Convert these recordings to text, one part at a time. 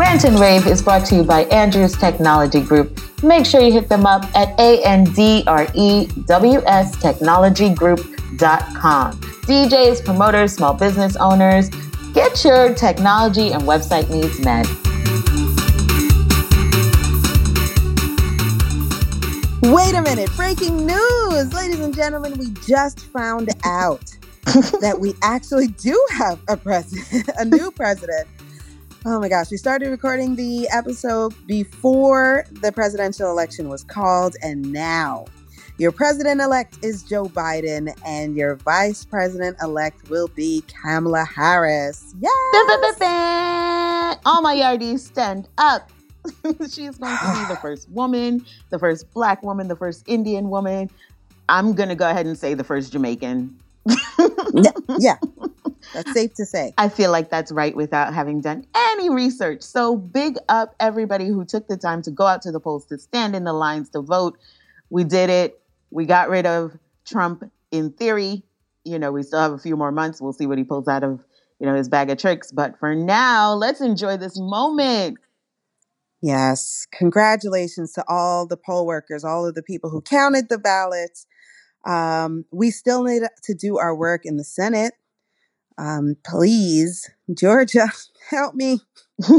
Rant and Rave is brought to you by Andrews Technology Group. Make sure you hit them up at A-N-D-R-E-W-S technologygroup.com. DJs, promoters, small business owners, get your technology and website needs met. Wait a minute, breaking news! Ladies and gentlemen, we just found out that we actually do have a president, a new president. Oh my gosh, we started recording the episode before the presidential election was called, and now your president elect is Joe Biden, and your vice president elect will be Kamala Harris. Yes! All my yardies, stand up. she is going to be the first woman, the first black woman, the first Indian woman. I'm going to go ahead and say the first Jamaican. yeah, that's safe to say. I feel like that's right without having done any research. So big up everybody who took the time to go out to the polls, to stand in the lines, to vote. We did it. We got rid of Trump in theory. You know, we still have a few more months. We'll see what he pulls out of, you know, his bag of tricks. But for now, let's enjoy this moment. Yes. Congratulations to all the poll workers, all of the people who counted the ballots. Um, we still need to do our work in the Senate. Um, please, Georgia, help me. do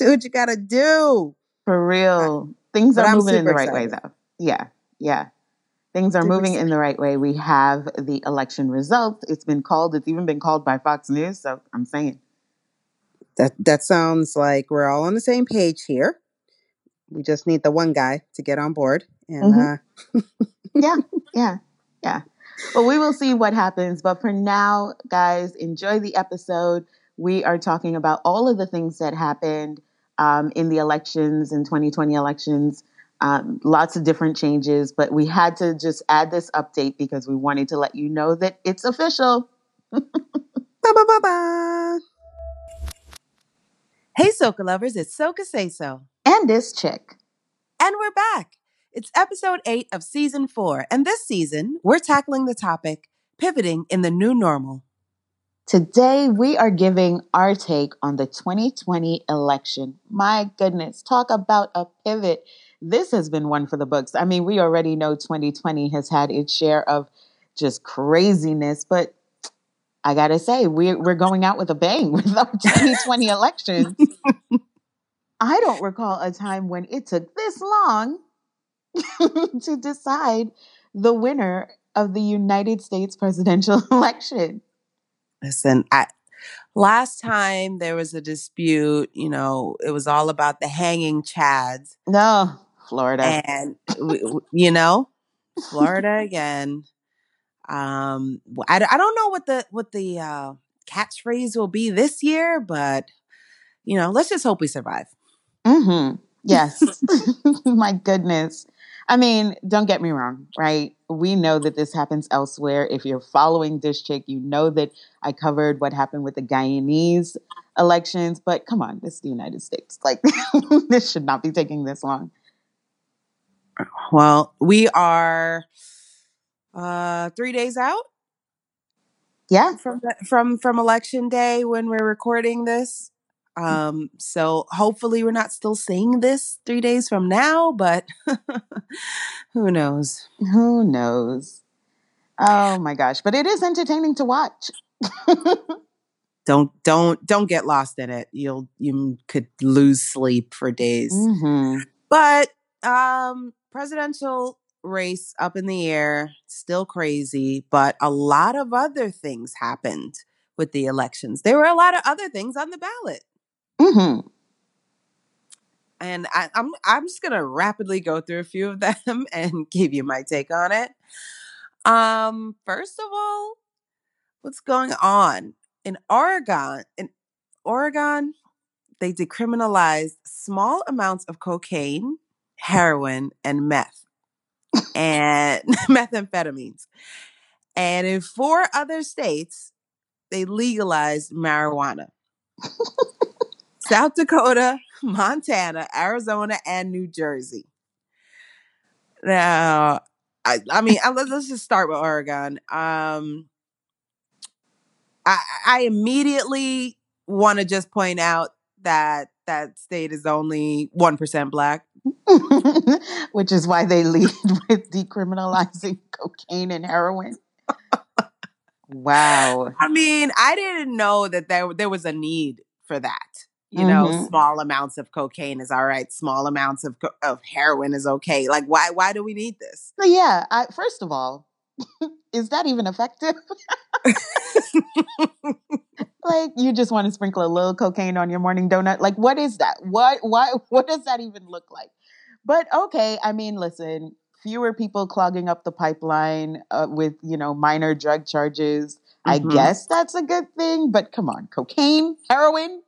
what you got to do. For real. Things are moving in the right excited. way, though. Yeah. Yeah. Things are super moving excited. in the right way. We have the election results. It's been called, it's even been called by Fox News. So I'm saying. That, that sounds like we're all on the same page here. We just need the one guy to get on board. And mm-hmm. uh... yeah, yeah, yeah. But we will see what happens. But for now, guys, enjoy the episode. We are talking about all of the things that happened um, in the elections in 2020 elections. Um, lots of different changes, but we had to just add this update because we wanted to let you know that it's official. ba, ba, ba, ba. Hey, Soca lovers, it's Soca Say So. And this chick. And we're back. It's episode eight of season four. And this season, we're tackling the topic pivoting in the new normal. Today, we are giving our take on the 2020 election. My goodness, talk about a pivot. This has been one for the books. I mean, we already know 2020 has had its share of just craziness, but I gotta say, we're we're going out with a bang with our 2020 election. I don't recall a time when it took this long to decide the winner of the United States presidential election. Listen, I last time there was a dispute, you know, it was all about the hanging chads. No, Florida. And you know, Florida again. Um, I, I don't know what the what the uh, catchphrase will be this year, but you know, let's just hope we survive. Mm-hmm. Yes. My goodness. I mean, don't get me wrong, right? We know that this happens elsewhere. If you're following Dish chick, you know that I covered what happened with the Guyanese elections, but come on, this is the United States. Like, this should not be taking this long. Well, we are uh, three days out. Yeah, from the, from from election day when we're recording this. Um, so hopefully we're not still seeing this three days from now, but who knows? Who knows? Oh my gosh! But it is entertaining to watch. don't don't don't get lost in it. You'll you could lose sleep for days. Mm-hmm. But um, presidential race up in the air, still crazy, but a lot of other things happened with the elections. There were a lot of other things on the ballot. Mm-hmm. And I, I'm I'm just gonna rapidly go through a few of them and give you my take on it. Um, first of all, what's going on in Oregon? In Oregon, they decriminalized small amounts of cocaine, heroin, and meth and methamphetamines. And in four other states, they legalized marijuana. South Dakota, Montana, Arizona, and New Jersey. Now, I, I mean, let's, let's just start with Oregon. Um, I, I immediately want to just point out that that state is only 1% black. Which is why they lead with decriminalizing cocaine and heroin. wow. I mean, I didn't know that there, there was a need for that. You know, mm-hmm. small amounts of cocaine is all right. Small amounts of of heroin is okay. Like, why why do we need this? Yeah. I, first of all, is that even effective? like you just want to sprinkle a little cocaine on your morning donut. Like what is that? What why what does that even look like? But okay, I mean, listen, fewer people clogging up the pipeline uh, with, you know, minor drug charges. Mm-hmm. I guess that's a good thing, but come on, cocaine, heroin,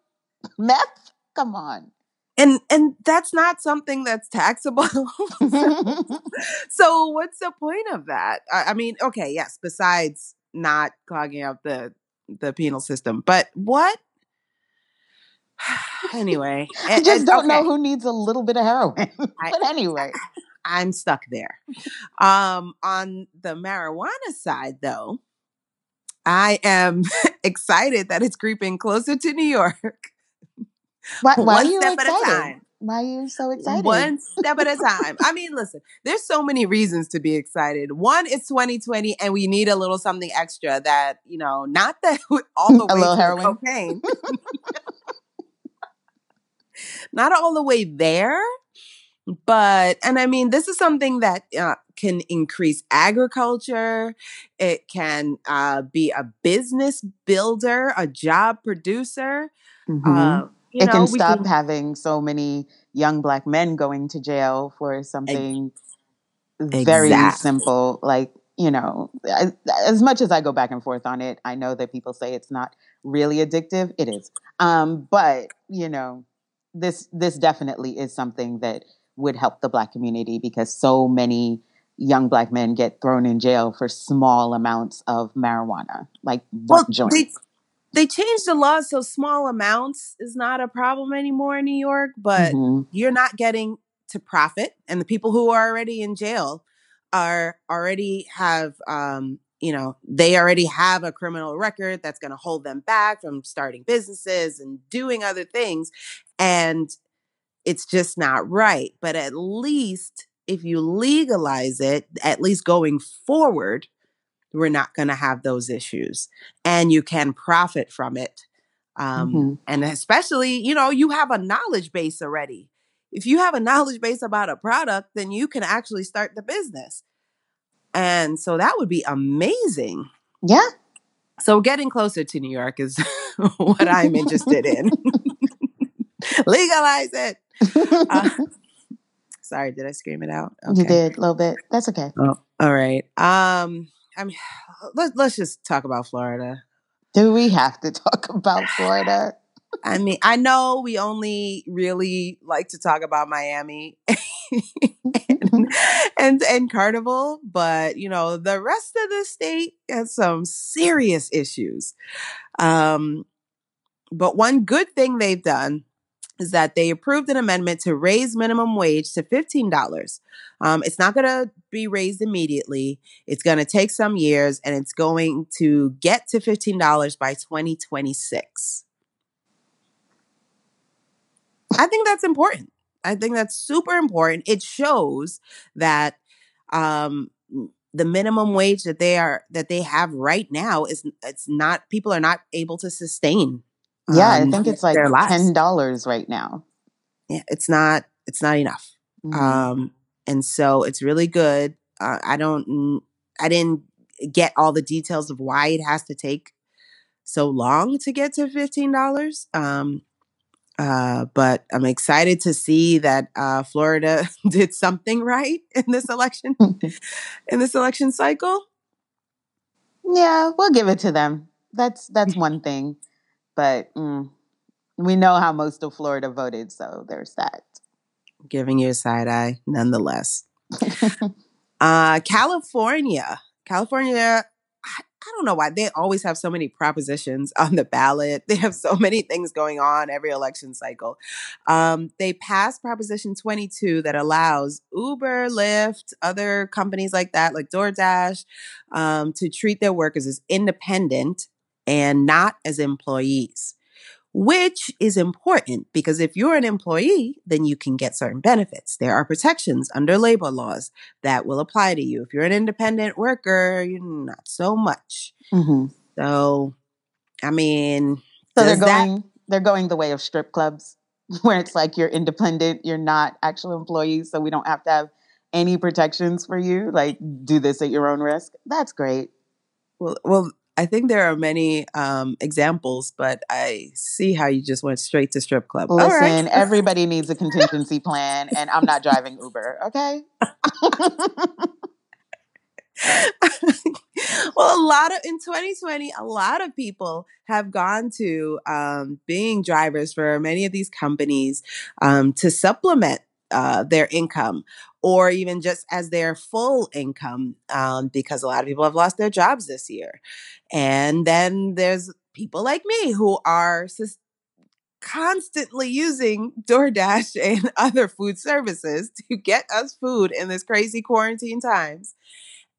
meth, come on. And and that's not something that's taxable. So what's the point of that? I, I, mean okay yes besides not clogging up the the penal system but what? Anyway i just and, don't okay. know who needs a little bit of heroin but anyway. I'm stuck there. Um on the marijuana side though i am excited that it's creeping closer to new york why, why One are you step excited? at a time. Why are you so excited? One step at a time. I mean, listen, there's so many reasons to be excited. One, is 2020 and we need a little something extra that, you know, not that all the way to heroin. cocaine. not all the way there, but, and I mean, this is something that uh, can increase agriculture. It can uh, be a business builder, a job producer. Mm-hmm. Uh, you it know, can stop can, having so many young black men going to jail for something exactly. very simple like you know I, as much as i go back and forth on it i know that people say it's not really addictive it is um, but you know this this definitely is something that would help the black community because so many young black men get thrown in jail for small amounts of marijuana like well, joints. They, they changed the law so small amounts is not a problem anymore in New York, but mm-hmm. you're not getting to profit, and the people who are already in jail are already have um, you know they already have a criminal record that's going to hold them back from starting businesses and doing other things and it's just not right but at least if you legalize it at least going forward we're not going to have those issues and you can profit from it um, mm-hmm. and especially you know you have a knowledge base already. If you have a knowledge base about a product then you can actually start the business. And so that would be amazing. Yeah. So getting closer to new york is what i'm interested in. Legalize it. Uh, sorry did i scream it out? Okay. you did a little bit. That's okay. Oh, all right. Um I mean, let's let's just talk about Florida. Do we have to talk about Florida? I mean, I know we only really like to talk about Miami and, and, and Carnival, but you know, the rest of the state has some serious issues. Um, but one good thing they've done is that they approved an amendment to raise minimum wage to $15. Um, it's not going to be raised immediately. It's going to take some years and it's going to get to $15 by 2026. I think that's important. I think that's super important. It shows that um, the minimum wage that they are that they have right now is it's not people are not able to sustain yeah, um, I think it's like ten dollars right now. Yeah, it's not it's not enough. Mm-hmm. Um, and so it's really good. Uh, I don't I didn't get all the details of why it has to take so long to get to fifteen dollars. Um, uh, but I'm excited to see that uh, Florida did something right in this election, in this election cycle. Yeah, we'll give it to them. That's that's one thing. But mm, we know how most of Florida voted, so there's that. Giving you a side eye, nonetheless. uh, California. California, I don't know why they always have so many propositions on the ballot. They have so many things going on every election cycle. Um, they passed Proposition 22 that allows Uber, Lyft, other companies like that, like DoorDash, um, to treat their workers as independent and not as employees, which is important because if you're an employee, then you can get certain benefits. There are protections under labor laws that will apply to you. If you're an independent worker, you're not so much. Mm-hmm. So, I mean, so they're going that- they're going the way of strip clubs, where it's like you're independent, you're not actual employees, so we don't have to have any protections for you. Like, do this at your own risk. That's great. Well, well, I think there are many um, examples, but I see how you just went straight to strip club. Listen, right. everybody needs a contingency plan, and I'm not driving Uber. Okay. well, a lot of in 2020, a lot of people have gone to um, being drivers for many of these companies um, to supplement uh, their income or even just as their full income um, because a lot of people have lost their jobs this year. And then there's people like me who are sus- constantly using DoorDash and other food services to get us food in this crazy quarantine times.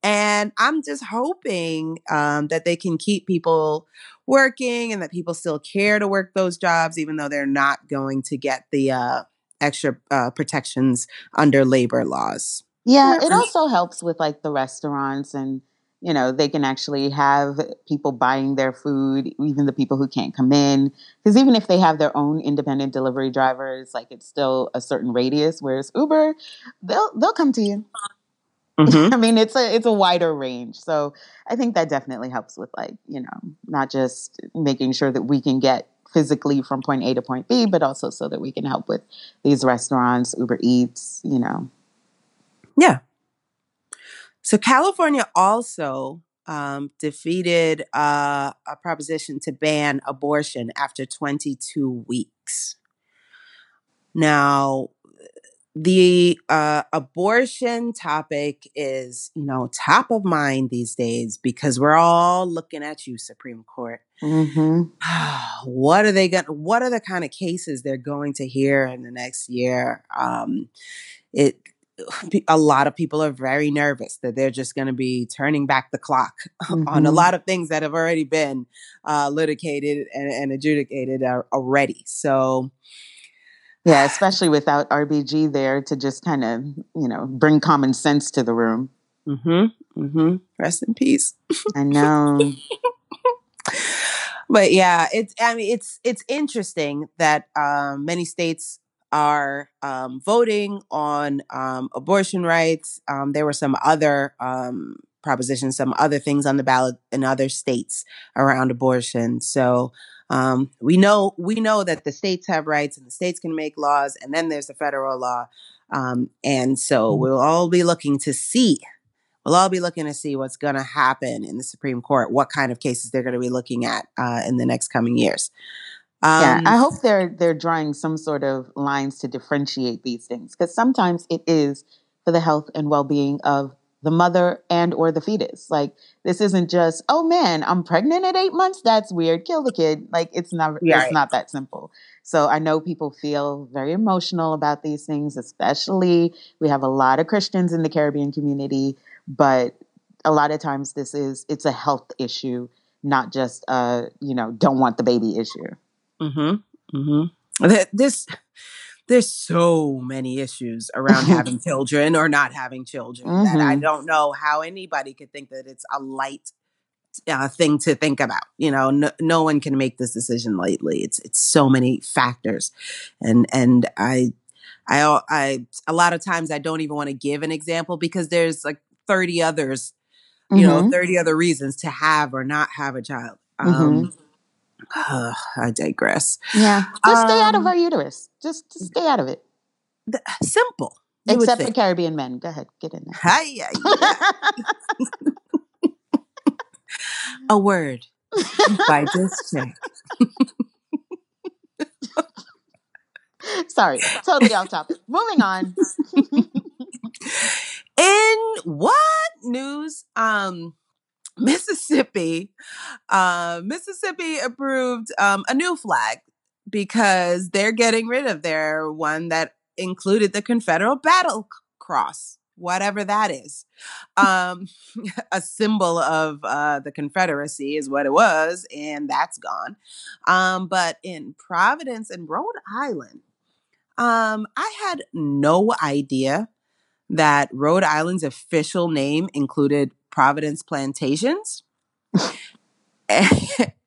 And I'm just hoping um, that they can keep people working and that people still care to work those jobs, even though they're not going to get the uh, extra uh, protections under labor laws. Yeah, it also helps with like the restaurants and you know they can actually have people buying their food even the people who can't come in because even if they have their own independent delivery drivers like it's still a certain radius whereas uber they'll they'll come to you mm-hmm. i mean it's a it's a wider range so i think that definitely helps with like you know not just making sure that we can get physically from point A to point B, but also so that we can help with these restaurants, Uber Eats, you know. Yeah. So California also um, defeated uh, a proposition to ban abortion after 22 weeks. Now, the uh, abortion topic is, you know, top of mind these days because we're all looking at you, Supreme Court. Mm-hmm. what are they going? What are the kind of cases they're going to hear in the next year? Um, it. A lot of people are very nervous that they're just going to be turning back the clock mm-hmm. on a mm-hmm. lot of things that have already been uh, litigated and, and adjudicated uh, already. So, yeah, especially without RBG there to just kind of, you know, bring common sense to the room. Mm-hmm. Mm-hmm. Rest in peace. I know. but yeah, it's I mean it's it's interesting that um, many states are um, voting on um, abortion rights. Um, there were some other um, propositions, some other things on the ballot in other states around abortion. So um, we know we know that the states have rights and the states can make laws, and then there's the federal law. Um, and so mm-hmm. we'll all be looking to see. We'll all be looking to see what's going to happen in the Supreme Court, what kind of cases they're going to be looking at uh, in the next coming years. Um, yeah, I hope they're they're drawing some sort of lines to differentiate these things because sometimes it is for the health and well being of the mother and or the fetus. Like this isn't just, oh man, I'm pregnant at eight months. That's weird. Kill the kid. Like it's not yeah, it's right. not that simple. So I know people feel very emotional about these things, especially we have a lot of Christians in the Caribbean community, but a lot of times this is it's a health issue, not just a, you know, don't want the baby issue. Mm-hmm. Mm-hmm. This there's so many issues around having children or not having children mm-hmm. that I mm-hmm. don't know how anybody could think that it's a light uh, thing to think about. You know, no, no one can make this decision lightly. It's it's so many factors, and and I. I, I, a lot of times I don't even want to give an example because there's like 30 others, you mm-hmm. know, 30 other reasons to have or not have a child. Um, mm-hmm. Uh, I digress. Yeah. Just um, stay out of um, our uterus. Just, just stay out of it. The, simple. Except for Caribbean men. Go ahead. Get in there. Hi, A word by this chick. Sorry, totally off topic. Moving on. In what news? Um, Mississippi, uh, Mississippi approved um, a new flag because they're getting rid of their one that included the Confederate battle cross whatever that is. Um, a symbol of uh, the Confederacy is what it was, and that's gone. Um, but in Providence and Rhode Island, um, I had no idea that Rhode Island's official name included Providence Plantations.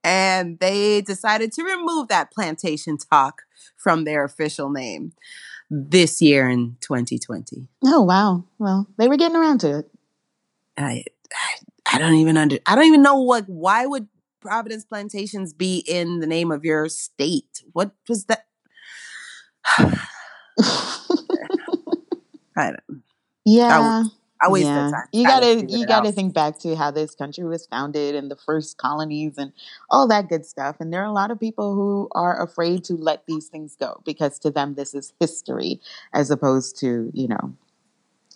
and they decided to remove that plantation talk from their official name this year in 2020. Oh wow! Well, they were getting around to it. I, I, I don't even under. I don't even know what. Why would Providence Plantations be in the name of your state? What was that? I don't. Yeah. I waste yeah. time. You gotta you gotta out. think back to how this country was founded and the first colonies and all that good stuff. And there are a lot of people who are afraid to let these things go because to them this is history as opposed to, you know,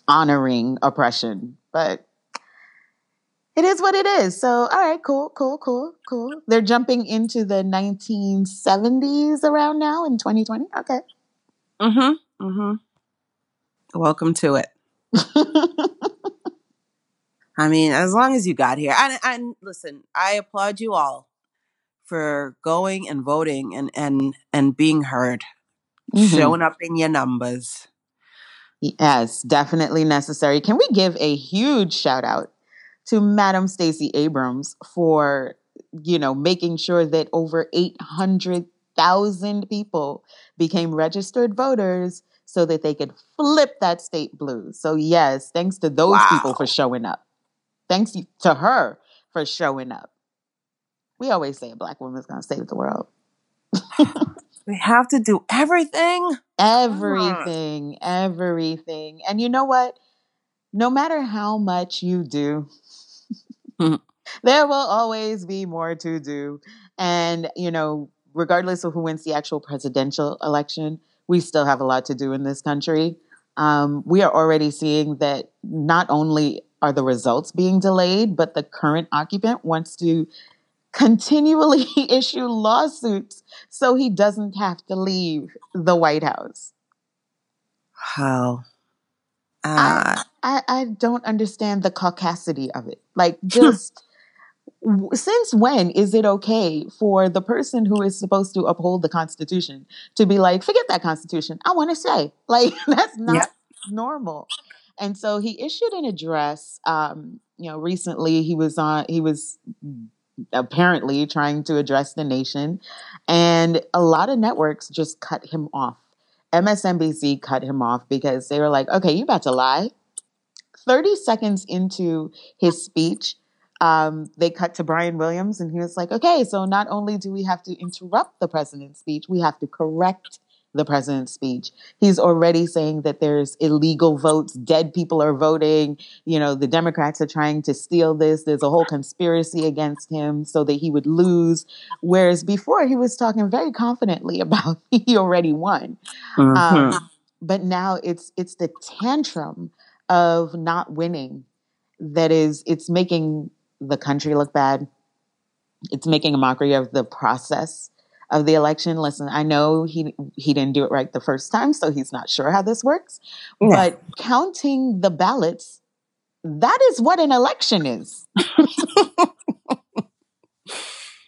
honoring oppression. But it is what it is. So, all right, cool, cool, cool, cool. They're jumping into the 1970s around now in 2020. Okay. Mm-hmm. Mm-hmm. Welcome to it. I mean, as long as you got here, and, and listen, I applaud you all for going and voting and and and being heard, mm-hmm. showing up in your numbers. Yes, definitely necessary. Can we give a huge shout out to Madam Stacey Abrams for you know making sure that over eight hundred thousand people became registered voters so that they could flip that state blue. So, yes, thanks to those wow. people for showing up. Thanks to her for showing up. We always say a black woman's going to save the world. we have to do everything. Everything, everything. And you know what? No matter how much you do, there will always be more to do. And, you know, regardless of who wins the actual presidential election, we still have a lot to do in this country. Um, we are already seeing that not only are the results being delayed, but the current occupant wants to continually issue lawsuits so he doesn't have to leave the White House. How? Uh, I, I, I don't understand the caucasity of it. Like, just since when is it okay for the person who is supposed to uphold the Constitution to be like, forget that Constitution, I want to say, like, that's not yeah. normal. And so he issued an address. Um, you know, recently he was on, he was apparently trying to address the nation, and a lot of networks just cut him off. MSNBC cut him off because they were like, okay, you about to lie. 30 seconds into his speech, um, they cut to Brian Williams, and he was like, okay, so not only do we have to interrupt the president's speech, we have to correct the president's speech. He's already saying that there's illegal votes, dead people are voting, you know, the Democrats are trying to steal this. There's a whole conspiracy against him so that he would lose. Whereas before he was talking very confidently about he already won. Mm-hmm. Um, but now it's it's the tantrum of not winning that is it's making the country look bad. It's making a mockery of the process of the election. Listen, I know he he didn't do it right the first time, so he's not sure how this works. Yeah. But counting the ballots, that is what an election is.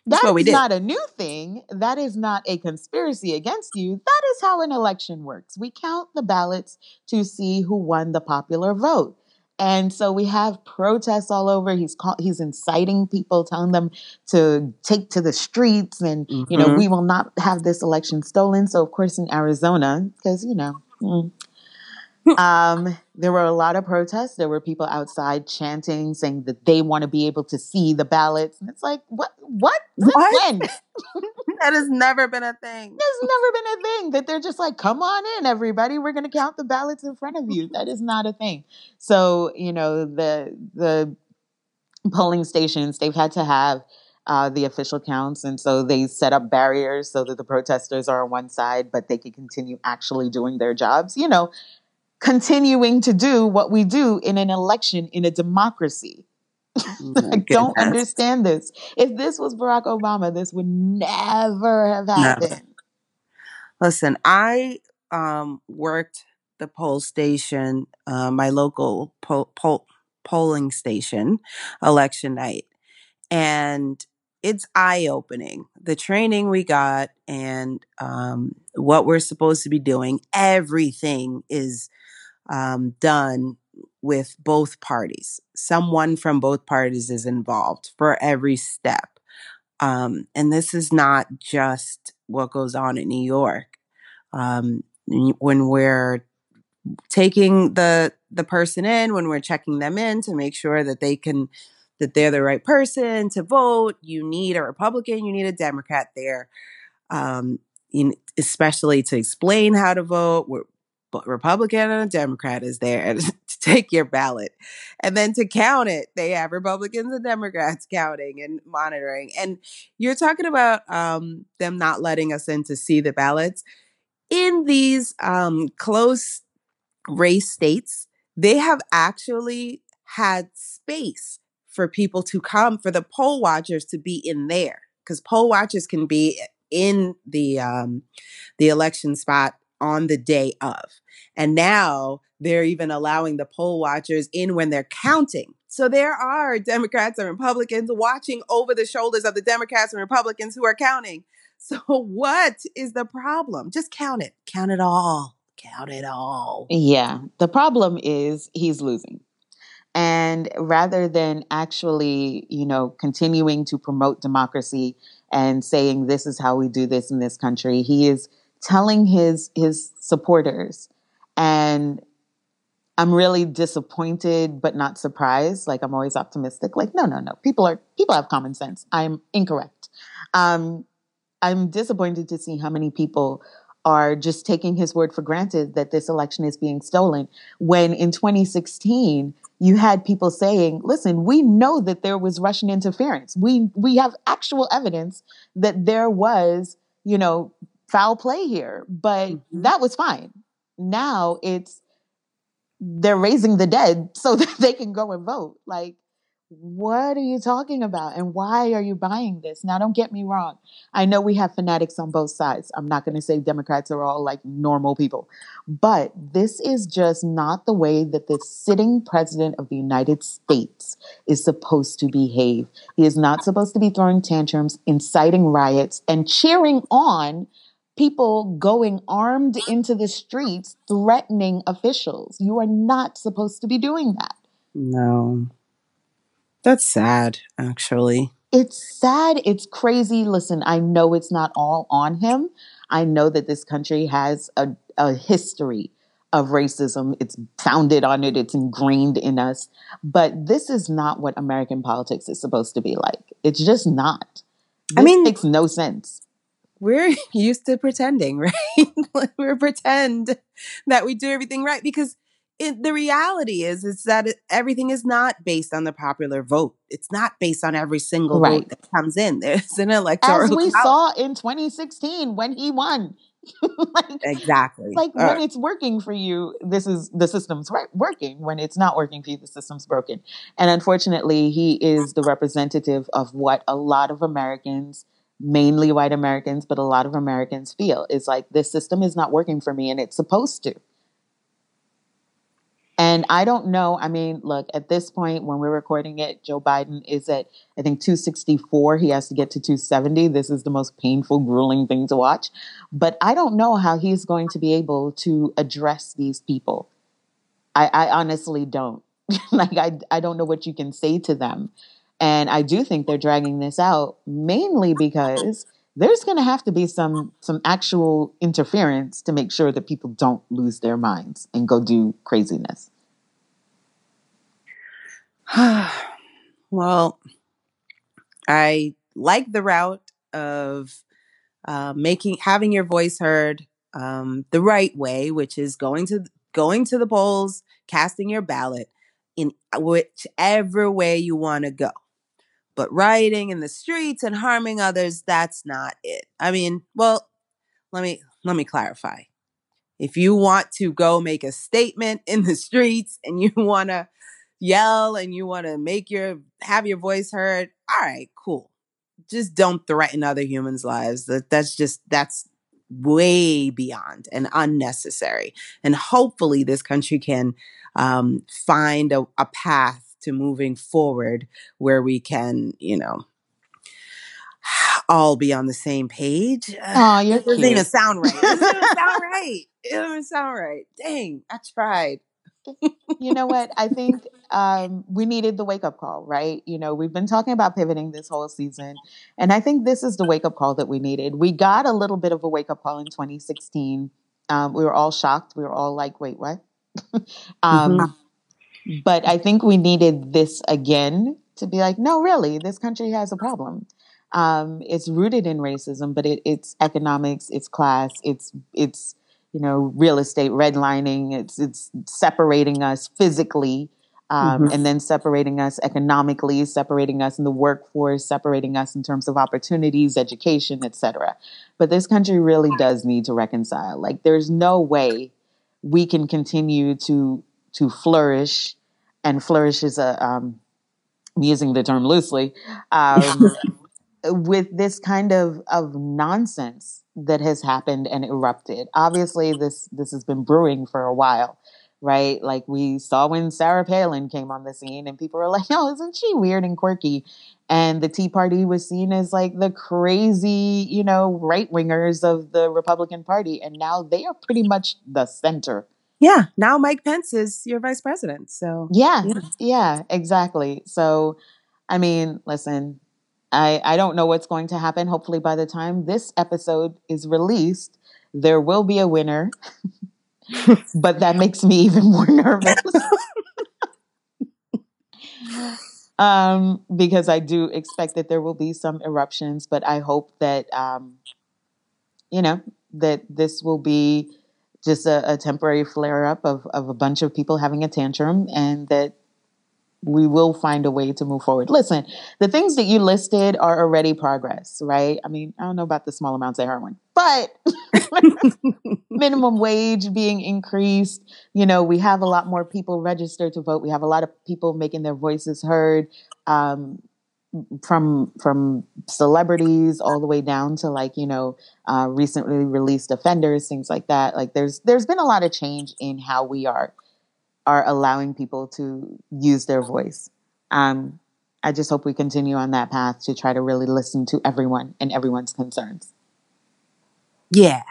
That's what we did. not a new thing. That is not a conspiracy against you. That is how an election works. We count the ballots to see who won the popular vote. And so we have protests all over. He's call, he's inciting people, telling them to take to the streets, and mm-hmm. you know mm-hmm. we will not have this election stolen. So of course in Arizona, because you know, mm, um, there were a lot of protests. There were people outside chanting, saying that they want to be able to see the ballots, and it's like, what? What? what? When? that has never been a thing. There's never been a thing that they're just like, come on in, everybody. We're going to count the ballots in front of you. That is not a thing. So you know the the polling stations they've had to have uh, the official counts. And so they set up barriers so that the protesters are on one side, but they can continue actually doing their jobs. You know, continuing to do what we do in an election in a democracy. Oh I don't understand this. If this was Barack Obama, this would never have happened. No. Listen, I um, worked the poll station, uh, my local po- po- polling station, election night, and it's eye opening. The training we got and um, what we're supposed to be doing, everything is um, done with both parties. Someone from both parties is involved for every step. Um, and this is not just what goes on in New York. Um, when we're taking the the person in, when we're checking them in to make sure that they can that they're the right person to vote, you need a Republican, you need a Democrat there. Um, in, especially to explain how to vote but Republican and a Democrat is there to take your ballot. And then to count it, they have Republicans and Democrats counting and monitoring. And you're talking about um, them not letting us in to see the ballots. In these um, close race states, they have actually had space for people to come, for the poll watchers to be in there, because poll watchers can be in the um, the election spot on the day of. And now they're even allowing the poll watchers in when they're counting. So there are Democrats and Republicans watching over the shoulders of the Democrats and Republicans who are counting. So what is the problem? Just count it. Count it all. Count it all. Yeah. The problem is he's losing. And rather than actually, you know, continuing to promote democracy and saying this is how we do this in this country, he is telling his his supporters and I'm really disappointed but not surprised. Like I'm always optimistic. Like no, no, no. People are people have common sense. I'm incorrect. Um, I'm disappointed to see how many people are just taking his word for granted that this election is being stolen. When in 2016 you had people saying, "Listen, we know that there was Russian interference. We we have actual evidence that there was, you know, foul play here, but mm-hmm. that was fine. Now it's they're raising the dead so that they can go and vote. Like, what are you talking about? And why are you buying this? Now, don't get me wrong. I know we have fanatics on both sides. I'm not going to say Democrats are all like normal people, but this is just not the way that the sitting president of the United States is supposed to behave. He is not supposed to be throwing tantrums, inciting riots, and cheering on people going armed into the streets threatening officials. You are not supposed to be doing that. No. That's sad, actually. It's sad. It's crazy. Listen, I know it's not all on him. I know that this country has a, a history of racism. It's founded on it, it's ingrained in us. But this is not what American politics is supposed to be like. It's just not. This I mean, makes no sense we're used to pretending, right? we're pretend that we do everything right because it, the reality is is that it, everything is not based on the popular vote. It's not based on every single right. vote that comes in. There's an electoral. As we saw in 2016 when he won. like, exactly. Like All when right. it's working for you, this is the system's right, working. When it's not working for you, the system's broken. And unfortunately, he is the representative of what a lot of Americans mainly white Americans, but a lot of Americans feel is like this system is not working for me and it's supposed to. And I don't know. I mean, look, at this point, when we're recording it, Joe Biden is at, I think, 264. He has to get to 270. This is the most painful, grueling thing to watch. But I don't know how he's going to be able to address these people. I, I honestly don't. like, I, I don't know what you can say to them. And I do think they're dragging this out mainly because there's going to have to be some some actual interference to make sure that people don't lose their minds and go do craziness. well, I like the route of uh, making having your voice heard um, the right way, which is going to going to the polls, casting your ballot in whichever way you want to go. But rioting in the streets and harming others, that's not it. I mean, well, let me let me clarify. If you want to go make a statement in the streets and you want to yell and you want to make your have your voice heard, all right, cool. Just don't threaten other humans' lives. That that's just that's way beyond and unnecessary. And hopefully, this country can um, find a, a path to moving forward where we can, you know, all be on the same page. Oh, you're doesn't even sound right. It doesn't even sound right. It doesn't sound right. Dang, I tried. you know what? I think um, we needed the wake up call, right? You know, we've been talking about pivoting this whole season, and I think this is the wake up call that we needed. We got a little bit of a wake up call in 2016. Um, we were all shocked. We were all like, "Wait, what?" um, mm-hmm. But I think we needed this again to be like, "No, really, this country has a problem." Um, it's rooted in racism, but it, it's economics, it's class, it's it's you know real estate redlining. It's it's separating us physically, um, mm-hmm. and then separating us economically, separating us in the workforce, separating us in terms of opportunities, education, etc. But this country really does need to reconcile. Like, there's no way we can continue to to flourish, and flourish is a um, I'm using the term loosely. Um, with this kind of of nonsense that has happened and erupted. Obviously, this this has been brewing for a while, right? Like we saw when Sarah Palin came on the scene, and people were like, "Oh, isn't she weird and quirky?" And the Tea Party was seen as like the crazy, you know, right wingers of the Republican Party, and now they are pretty much the center. Yeah, now Mike Pence is your vice president. So yeah, yeah, yeah exactly. So, I mean, listen, I, I don't know what's going to happen. Hopefully, by the time this episode is released, there will be a winner. but that makes me even more nervous. um, because I do expect that there will be some eruptions, but I hope that, um, you know, that this will be just a, a temporary flare up of, of a bunch of people having a tantrum and that we will find a way to move forward. Listen, the things that you listed are already progress, right? I mean, I don't know about the small amounts of heroin, but minimum wage being increased, you know, we have a lot more people registered to vote. We have a lot of people making their voices heard. Um, from from celebrities all the way down to like you know uh, recently released offenders things like that like there's there's been a lot of change in how we are are allowing people to use their voice. Um, I just hope we continue on that path to try to really listen to everyone and everyone's concerns. Yeah.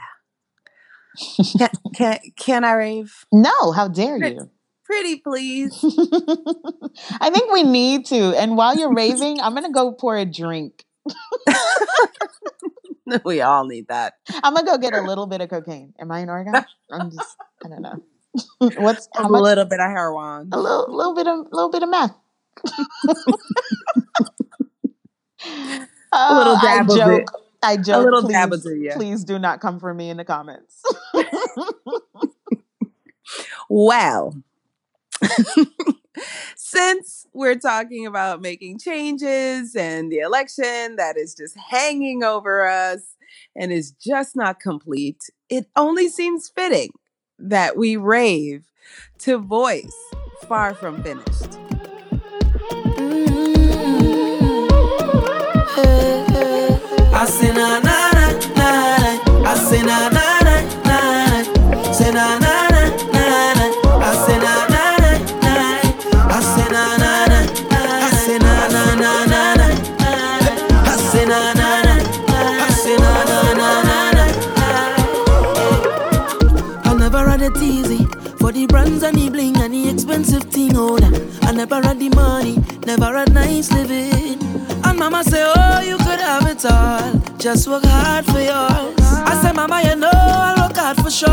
can, can, can I rave? No, how dare you? Pretty please. I think we need to. And while you're raving, I'm going to go pour a drink. we all need that. I'm going to go get a little bit of cocaine. Am I in Oregon? I'm just, I don't know. What's a little bit of heroin? A little, little bit of, a little bit of meth. a little oh, dab I joke. I joke. A little please, dab do, yeah. Please do not come for me in the comments. well, since we're talking about making changes and the election that is just hanging over us and is just not complete, it only seems fitting that we rave to voice far from finished. I Just work hard for yours. I say, Mama, you know I'll work hard for sure.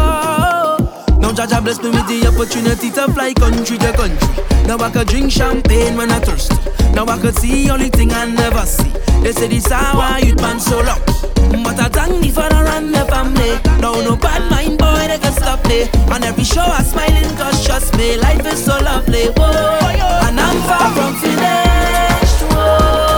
Now Jah Jah bless me with the opportunity to fly country to country. Now I could drink champagne when I thirst. Now I could see only thing I never see. They say this hour youth man so lucky. But I thank the father and the family. Now no bad mind boy they can stop me. On every show I smiling cause trust me, life is so lovely. Whoa, and I'm far from finished. Whoa.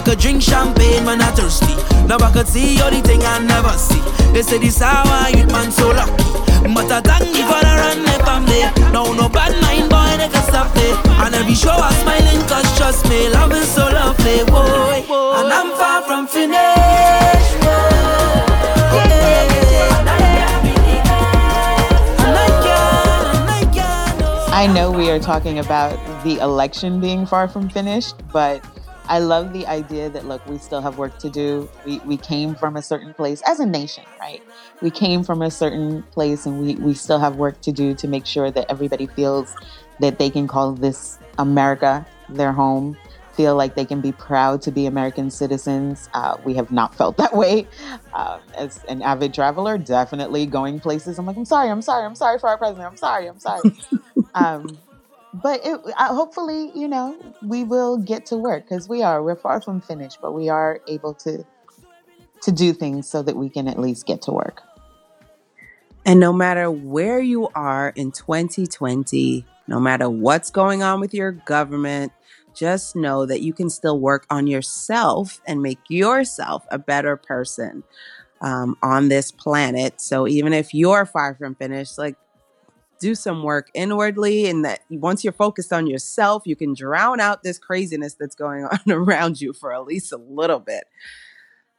I could drink champagne when I'm thirsty. Now I could see all the thing I never see. They say this how I eat man so lucky. But I thank you for the run my family. No, no bad mind, boy, they can stop me. And every show I'm smiling, cause trust me, love is so lovely, boy. And I'm far from finished. I know we are talking about the election being far from finished, but I love the idea that look, we still have work to do. We we came from a certain place as a nation, right? We came from a certain place and we, we still have work to do to make sure that everybody feels that they can call this America their home, feel like they can be proud to be American citizens. Uh, we have not felt that way. Uh, as an avid traveler, definitely going places. I'm like, I'm sorry, I'm sorry, I'm sorry for our president. I'm sorry, I'm sorry. um, but it, uh, hopefully, you know, we will get to work because we are. We're far from finished, but we are able to to do things so that we can at least get to work. And no matter where you are in 2020, no matter what's going on with your government, just know that you can still work on yourself and make yourself a better person um, on this planet. So even if you're far from finished, like do some work inwardly and that once you're focused on yourself you can drown out this craziness that's going on around you for at least a little bit.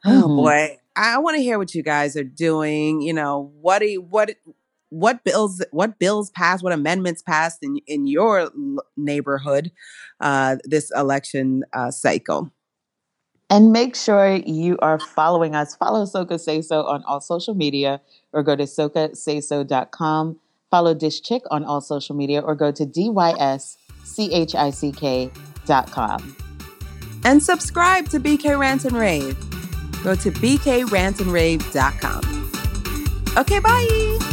Oh mm-hmm. boy. I want to hear what you guys are doing you know what do you, what what bills what bills passed what amendments passed in in your neighborhood uh, this election uh, cycle? And make sure you are following us. Follow soka say so on all social media or go to sokasayso.com Follow Dish Chick on all social media or go to dyschik.com. And subscribe to BK Rant and Rave. Go to bkrantandrave.com. Okay, bye.